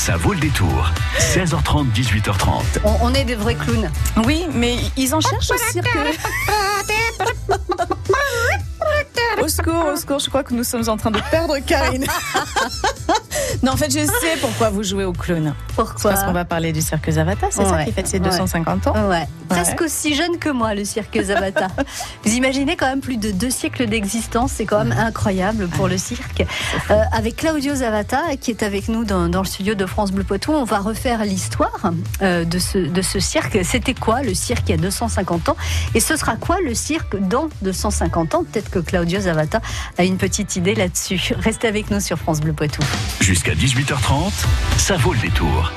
Ça vaut le détour. 16h30, 18h30. On, on est des vrais clowns. Oui, mais ils en cherchent au cirque. Au secours, au secours, je crois que nous sommes en train de perdre Karine. non, en fait, je sais pourquoi vous jouez au clown. Pourquoi Parce qu'on va parler du cirque Zavata, c'est ça qui fête ses ouais. 250 ans Ouais. Presque aussi jeune que moi, le cirque Zabata. Vous imaginez quand même plus de deux siècles d'existence, c'est quand même incroyable pour le cirque. Euh, avec Claudio Zavata, qui est avec nous dans, dans le studio de France Bleu Poitou, on va refaire l'histoire euh, de, ce, de ce cirque. C'était quoi le cirque il y a 250 ans? Et ce sera quoi le cirque dans 250 ans? Peut-être que Claudio Zavata a une petite idée là-dessus. Restez avec nous sur France Bleu Poitou. Jusqu'à 18h30, ça vaut le détour.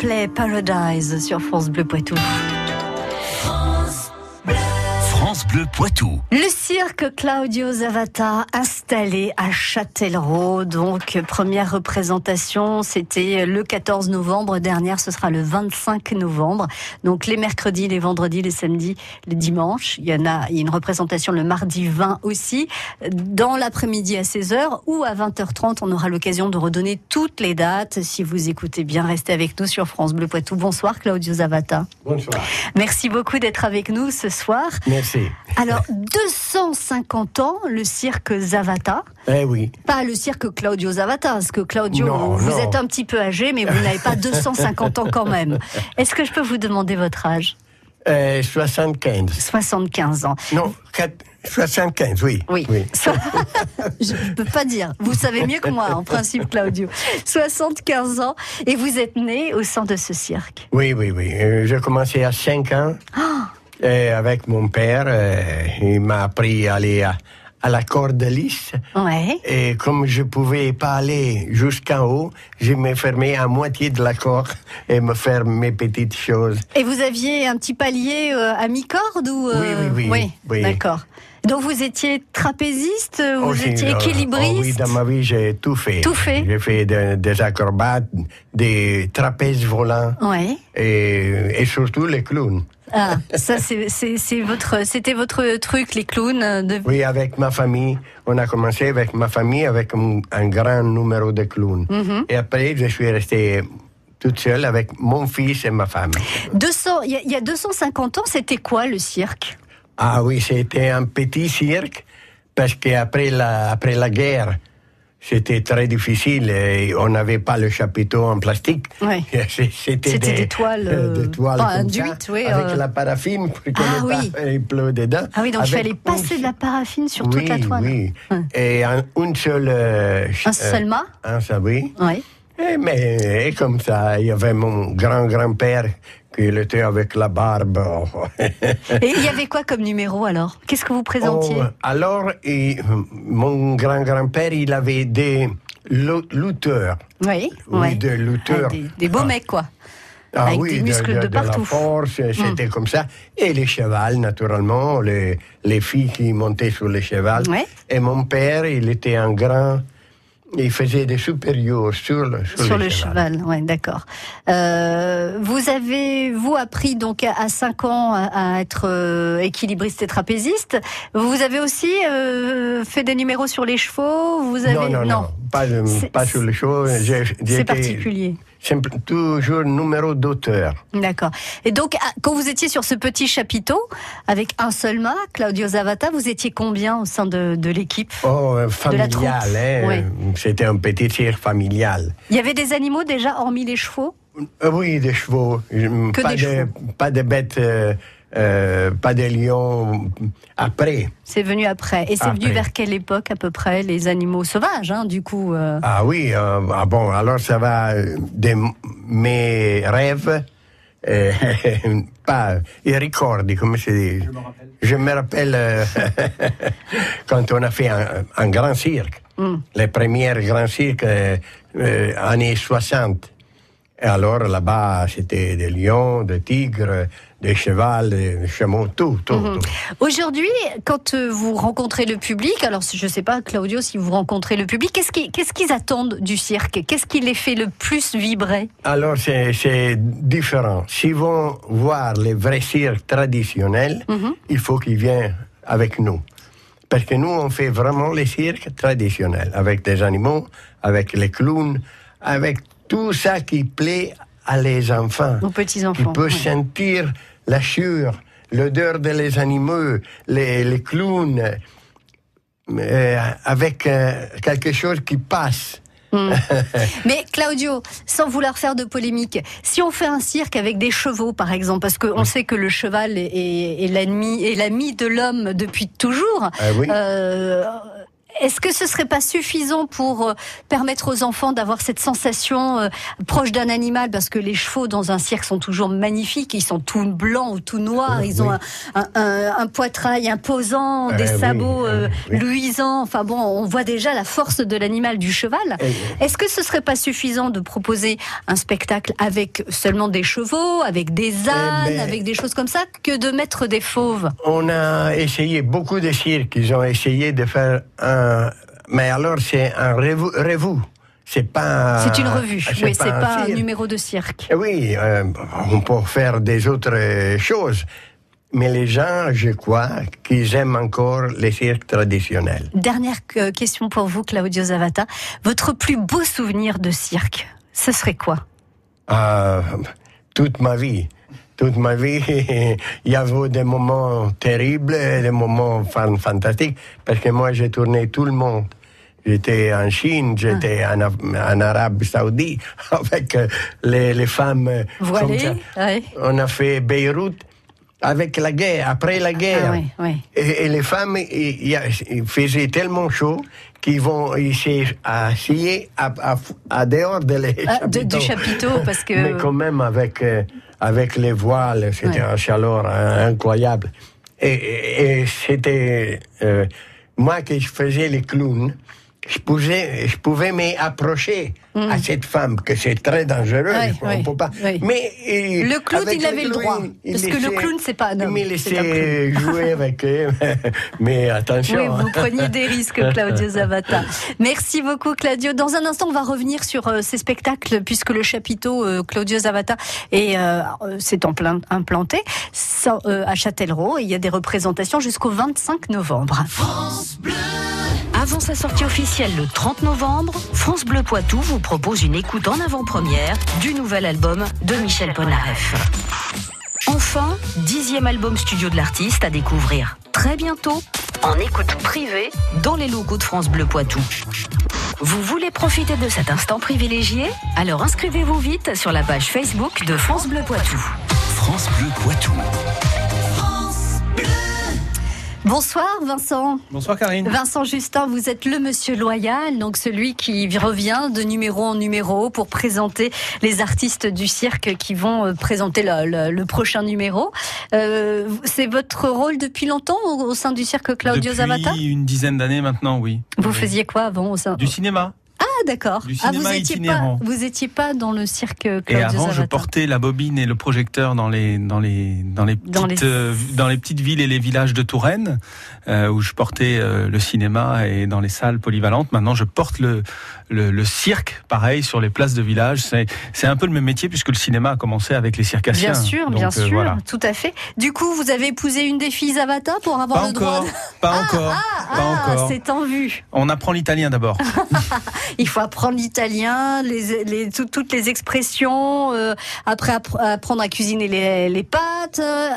Play Paradise sur France Bleu Poitou. France Bleu, France Bleu Poitou. Le cirque Claudio Zavata, installé à Châtellerault. Donc, première représentation, c'était le 14 novembre. Dernière, ce sera le 25 novembre. Donc, les mercredis, les vendredis, les samedis, les dimanches. Il y en a, il y a une représentation le mardi 20 aussi. Dans l'après-midi à 16h ou à 20h30, on aura l'occasion de redonner toutes les dates. Si vous écoutez bien, restez avec nous sur France Bleu Poitou. Bonsoir, Claudio Zavata. Bonsoir. Merci beaucoup d'être avec nous ce soir. Merci. Alors, 250 ans, le cirque Zavata. Eh oui. Pas le cirque Claudio Zavata, parce que Claudio, Non, vous non. êtes un petit peu âgé, mais vous n'avez pas 250 ans quand même. Est-ce que je peux vous demander votre âge? Euh, 75. 75 ans. Non, quatre- 75, oui. Oui. So- je ne peux pas dire. Vous savez mieux que moi, en principe, Claudio. 75 ans. Et vous êtes né au sein de ce cirque? Oui, oui, oui. Euh, J'ai commencé à 5 ans Ah. euh, avec mon père. euh, il m'a appris à aller à, à la corde lisse. Ouais. Et comme je pouvais pas aller jusqu'en haut, je me fermais à moitié de la corde et me faire mes petites choses. Et vous aviez un petit palier euh, à mi-corde ou euh, Oui, oui, oui. Oui. D'accord. Donc vous étiez trapéziste, vous Aussi, étiez euh, équilibriste. oh oui, dans ma vie, j'ai tout fait. Tout fait. J'ai fait de- des acrobates, des trapèzes volants Ouais. et, et surtout les clowns. Ah, ça c'est votre c'était votre truc les clowns de Oui, avec ma famille. On a commencé avec ma famille avec un, un grand numéro de clowns. Mhm. Et après, je suis restée toute seule avec mon fils et ma femme. 200 il y, a- il y a 250 ans, c'était quoi le cirque? Ah oui, c'était un petit cirque parce qu'après la, après la guerre, c'était très difficile et on n'avait pas le chapiteau en plastique. Ouais. C'était des toiles, euh, des euh, toiles comme oui, avec euh. la paraffine pour qu'il Ah oui. pleut dedans. Ah oui, donc il fallait passer de la paraffine sur toute oui, la toile. Oui, Hum. Et un, une seule... euh, Un euh, seul mât Un seul, oui. Ouais. Et, mais et comme ça, il y avait mon grand-grand-père qui était avec la barbe. Et il y avait quoi comme numéro alors? Qu'est-ce que vous présentiez? Oh, alors, et, mon grand-grand-père, il avait des lutteurs. Oui, oui, ouais. des lutteurs. Ah, des, des beaux Ah. mecs quoi. Ah Avec oui, des muscles de, de, partout. la force, c'était comme ça. Et les chevals, naturellement, les, les filles qui montaient sur les chevals. Ouais. Et mon père, il était un grand... Il faisait des supérieurs sur le, sur Sur le chevals. cheval, ouais, d'accord. Euh, vous avez, vous, appris donc à 5 ans à, à être euh, équilibriste et trapéziste. Vous avez aussi euh, fait des numéros sur les chevaux. Vous avez Non, non, non, pas, C'est- pas sur les. J'ai- C'est particulier. Simple- toujours numéro d'auteur. D'accord. Et donc, ah, quand vous étiez sur ce petit chapiteau, avec un seul mât, Claudio Zavata, vous étiez combien au sein de, de l'équipe Oh, euh, familial, hein. oui. C'était un petit cirque familial. Il y avait des animaux déjà, hormis les chevaux? Euh, oui, des chevaux. Que pas, des de, chevaux. pas de bêtes, euh, euh, pas de lions après. C'est venu après. Et c'est venu vers quelle époque à peu près Les animaux sauvages, hein, du coup. euh, Ah oui, euh, ah bon, alors ça va de mes rêves, euh, pas, i ricordi, come si dit Je me rappelle euh, quand on a fait un, un grand cirque, les premiers grands cirques années 60. Et alors là-bas, c'était des lions, des tigres, des chevals, des chameaux, tout, tout, tout. Aujourd'hui, quand euh, vous rencontrez le public, alors je ne sais pas, Claudio, si vous rencontrez le public, qu'est-ce qui- qu'est-ce qu'ils attendent du cirque? Qu'est-ce qui les fait le plus vibrer? Alors, c'est c'est différent. S'ils vont voir les vrais cirques traditionnels, il faut qu'ils viennent avec nous. Parce que nous, on fait vraiment les cirques traditionnels, avec des animaux, avec les clowns, avec tout ça qui plaît à les enfants. Aux Qui petits-enfants. peut ouais. sentir la chure, l'odeur des les animaux, les, les clowns, euh, avec euh, quelque chose qui passe. Mais Claudio, sans vouloir faire de polémique, si on fait un cirque avec des chevaux, par exemple, parce qu'on sait que le cheval est, est- est l'ennemi l'ami de l'homme depuis toujours, Ah oui. euh, Est-ce que ce serait pas suffisant pour euh, permettre aux enfants d'avoir cette sensation euh, proche d'un animal? Parce que les chevaux dans un cirque sont toujours magnifiques, ils sont tout blancs ou tout noirs, Euh, ils ont un, un- un- un poitrail imposant, des Euh, oui, sabots euh, oui. luisants. Enfin bon, on voit déjà la force de l'animal, du cheval. Et- Est-ce que ce serait pas suffisant de proposer un spectacle avec seulement des chevaux, avec des ânes, ben- avec des choses comme ça, que de mettre des fauves? On a essayé, beaucoup de cirques, ils ont essayé de faire un. Mais alors, c'est un revue. revue. C'est pas. C'est une revue, oui, c'est pas un numéro de cirque. Eh Oui, euh, on peut faire des autres euh, choses. Mais les gens, je crois, qu'ils aiment encore les cirques traditionnels. Dernière euh, question pour vous, Claudio Zavata. Votre plus beau souvenir de cirque, ce serait quoi? Toute ma vie. Toute ma vie, il y avait des moments terribles des moments fan- fantastiques. Parce que moi, j'ai tourné tout le monde. J'étais en Chine, j'étais en, Af- en Arabie Saoudite avec euh, les, les femmes. euh, comme Voilé ça. ouais. On a fait Beyrouth avec la guerre, après la guerre. Ah oui, oui. Et, et les femmes, il, il y a- il faisait tellement chaud qu'ils vont ici assis à, à, à dehors de les Ah, de- du chapiteau, parce que- Mais quand même avec, euh, avec les voiles, c'était Ouais. un chaleur hein, incroyable. Et, et- et c'était euh, moi qui faisais les clowns. Je pouvais, je pouvais m'approcher à cette femme, que c'est très dangereux. On ouais, peut pas. Mais Le clown, il avait le droit, il parce que le clown, c'est pas un homme, Il laissait jouer avec eux, mais attention. Oui, vous preniez des risques, Claudio Zavata. Merci beaucoup, Claudio. Dans un instant, on va revenir sur euh, ces spectacles, puisque le chapiteau euh, Claudio Zavata est, euh, euh, s'est en plein implanté euh, à Châtellerault. Et il y a des représentations jusqu'au 25 novembre. Avant sa sortie officielle le 30 novembre, France Bleu Poitou vous propose une écoute en avant-première du nouvel album de Michel Polnareff. Enfin, dixième album studio de l'artiste à découvrir très bientôt en écoute privée dans les locaux de France Bleu Poitou. Vous voulez profiter de cet instant privilégié? Alors inscrivez-vous vite sur la page Facebook de France Bleu Poitou. France Bleu Poitou. Bonsoir, Vincent. Bonsoir Karine. Vincent Justin, vous êtes le monsieur loyal, donc celui qui revient de numéro en numéro pour présenter les artistes du cirque qui vont euh, présenter le, le- le prochain numéro. Euh, c'est votre rôle depuis longtemps au, au sein du cirque Claudio Depuis Zavata une dizaine d'années maintenant, oui. Vous Oui. faisiez quoi avant au sein Du cinéma. Ah d'accord. ah, vous étiez pas, vous étiez pas dans le cirque Et avant, je portais la bobine et le projecteur dans les dans les dans les petites Dans les- euh, dans les petites villes et les villages de Touraine, euh, où je portais euh, le cinéma et dans les salles polyvalentes. Maintenant, je porte le le, le cirque, pareil, sur les places de village. C'est c'est un peu le même métier puisque le cinéma a commencé avec les circassiens. Bien sûr, bien sûr, voilà. tout à fait. Du coup, vous avez épousé une des filles Zavata pour avoir Pas le droit. encore, de- pas encore, pas Ah, encore. c'est en vue. On apprend l'italien d'abord. Il faut apprendre l'italien, les, les- tout- toutes les expressions, euh, après appr- apprendre à cuisiner les, les pâtes, euh,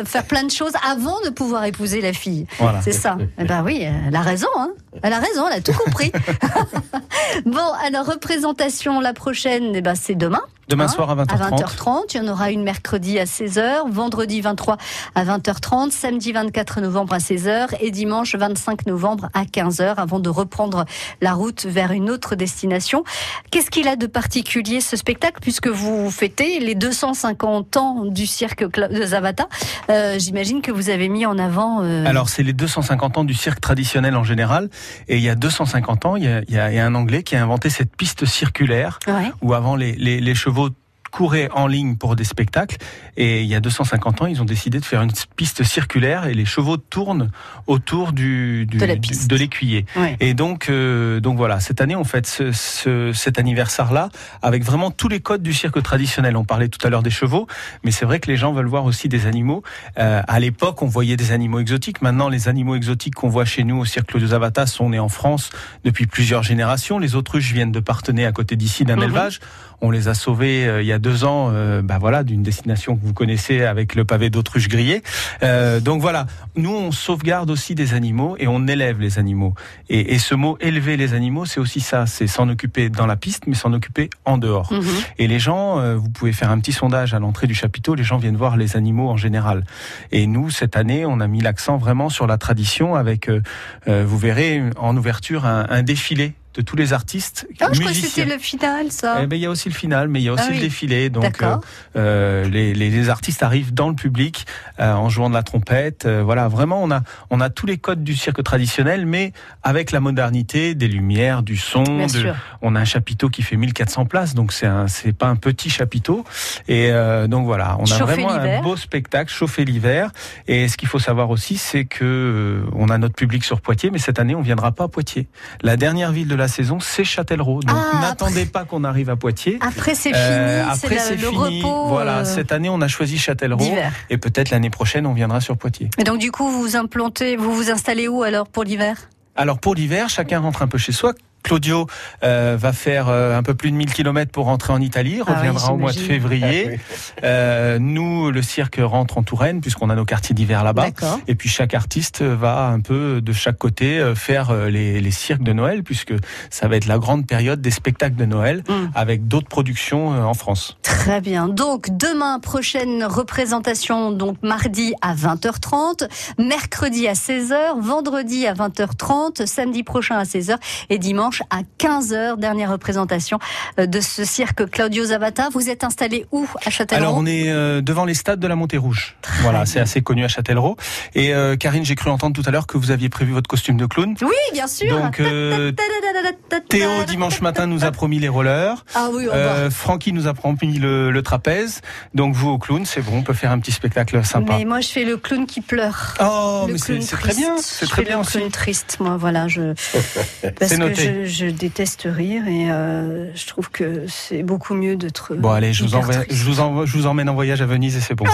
à faire plein de choses avant de pouvoir épouser la fille. Voilà. C'est ça. Eh ben oui, elle a raison. Hein. Elle a raison, elle a tout compris. bon, alors représentation la prochaine, eh ben, c'est demain. Demain Hein, soir à 20h30. À 20h30. Il y en aura une mercredi à 16h, vendredi 23 à 20h30, samedi 24 novembre à 16h et dimanche 25 novembre à 15h avant de reprendre la route vers une autre destination. Qu'est-ce qu'il a de particulier ce spectacle puisque vous fêtez les 250 ans du cirque de Zavata? Euh, J'imagine que vous avez mis en avant. euh, Alors, c'est les 250 ans du cirque traditionnel en général. Et il y a 250 ans, il y a, il y a- un Anglais qui a inventé cette piste circulaire ouais. où avant les, les, les chevaux couraient en ligne pour des spectacles. Et il y a 250 ans, ils ont décidé de faire une piste circulaire et les chevaux tournent autour du, du- De de l'écuyer. Ouais. Et donc, euh, donc voilà, cette année, on fête ce, ce- cet anniversaire-là avec vraiment tous les codes du cirque traditionnel. On parlait tout à l'heure des chevaux, mais c'est vrai que les gens veulent voir aussi des animaux. Euh, à l'époque, on voyait des animaux exotiques. Maintenant, les animaux exotiques qu'on voit chez nous au cirque Claudio Zavata sont nés en France depuis plusieurs générations. Les autruches viennent de Partenay, à côté d'ici, d'un Mhm. élevage. On les a sauvés euh, il y a deux ans, euh, bah voilà, d'une destination que vous connaissez avec le pavé d'autruche grillé. Euh, donc voilà, nous on sauvegarde aussi des animaux et on élève les animaux. Et, et ce mot élever les animaux, c'est aussi ça, c'est s'en occuper dans la piste, mais s'en occuper en dehors. Mhm. Et les gens, euh, vous pouvez faire un petit sondage à l'entrée du chapiteau, les gens viennent voir les animaux en général. Et nous, cette année, on a mis l'accent vraiment sur la tradition avec, euh, vous verrez, en ouverture, un, un défilé de tous les artistes, Ah, je crois que musiciens. c'était le final, ça. Eh ben, il y a aussi le final, mais il y a aussi Ah oui. le défilé. Donc, euh, euh, les, les, les artistes arrivent dans le public euh, en jouant de la trompette. Euh, voilà, vraiment, on a on a tous les codes du cirque traditionnel, mais avec la modernité, des lumières, du son. Bien de- sûr. on a un chapiteau qui fait 1400 places, donc c'est c'est pas un petit chapiteau. Et donc voilà, on a Chauffer vraiment un beau spectacle chauffé l'hiver. Et ce qu'il faut savoir aussi, c'est que on a notre public sur Poitiers, mais cette année, on viendra pas à Poitiers. La dernière ville de la saison, c'est Châtellerault. Donc Ah, n'attendez pas qu'on arrive à Poitiers. Après, c'est fini, Euh, c'est après, c'est le fini. repos Voilà, euh, cette année, on a choisi Châtellerault. Et peut-être l'année prochaine, on viendra sur Poitiers. Et donc, du coup, vous vous implantez, vous vous installez où alors pour l'hiver? Alors pour l'hiver, chacun rentre un peu chez soi. Claudio euh, va faire euh, un peu plus de 1000 km pour rentrer en Italie, Ah oui, reviendra au mois de février. Euh, nous, le cirque rentre en Touraine, puisqu'on a nos quartiers d'hiver là-bas. Et puis chaque artiste va un peu de chaque côté faire les, les cirques de Noël, puisque ça va être la grande période des spectacles de Noël, Mm. avec d'autres productions en France. Très bien. Donc demain prochaine représentation donc mardi à 20h30, mercredi à 16h, vendredi à 20h30, samedi prochain à 16h et dimanche à 15h dernière représentation euh, de ce cirque Claudio Zavata. Vous êtes installé où à Châtellerault Alors on est euh, devant les stades de la Montée Rouge. Voilà, c'est assez connu à Châtellerault. Et euh, Karine, j'ai cru entendre tout à l'heure que vous aviez prévu votre costume de clown. Oui, bien sûr. Donc euh, Théo dimanche matin nous a promis les rollers. Ah oui, on va. Francky nous a promis le, le trapèze. Donc vous au clown, c'est bon, on peut faire un petit spectacle sympa. Mais moi je fais le clown qui pleure. Oh, le mais c'est très bien, c'est très bien le aussi. clown triste, moi, voilà, je parce C'est que noté. je, je déteste rire et euh, je trouve que c'est beaucoup mieux d'être. Bon allez, je vous, hyper envoie, triste. je, vous envoie- je vous emmène en voyage à Venise et c'est bon.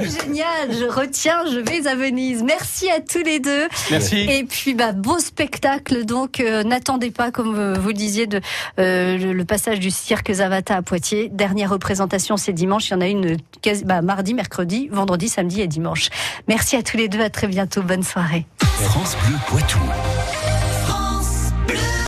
Génial, je retiens, je vais à Venise. Merci à tous les deux. Merci. Et puis, bah, beau spectacle. Donc, euh, n'attendez pas, comme euh, vous le disiez, de euh, le, le passage du cirque Zavata à Poitiers. Dernière représentation, c'est dimanche. Il y en a une quasi- bah, mardi, mercredi, vendredi, samedi et dimanche. Merci à tous les deux. À très bientôt. Bonne soirée. France Bleu Poitou.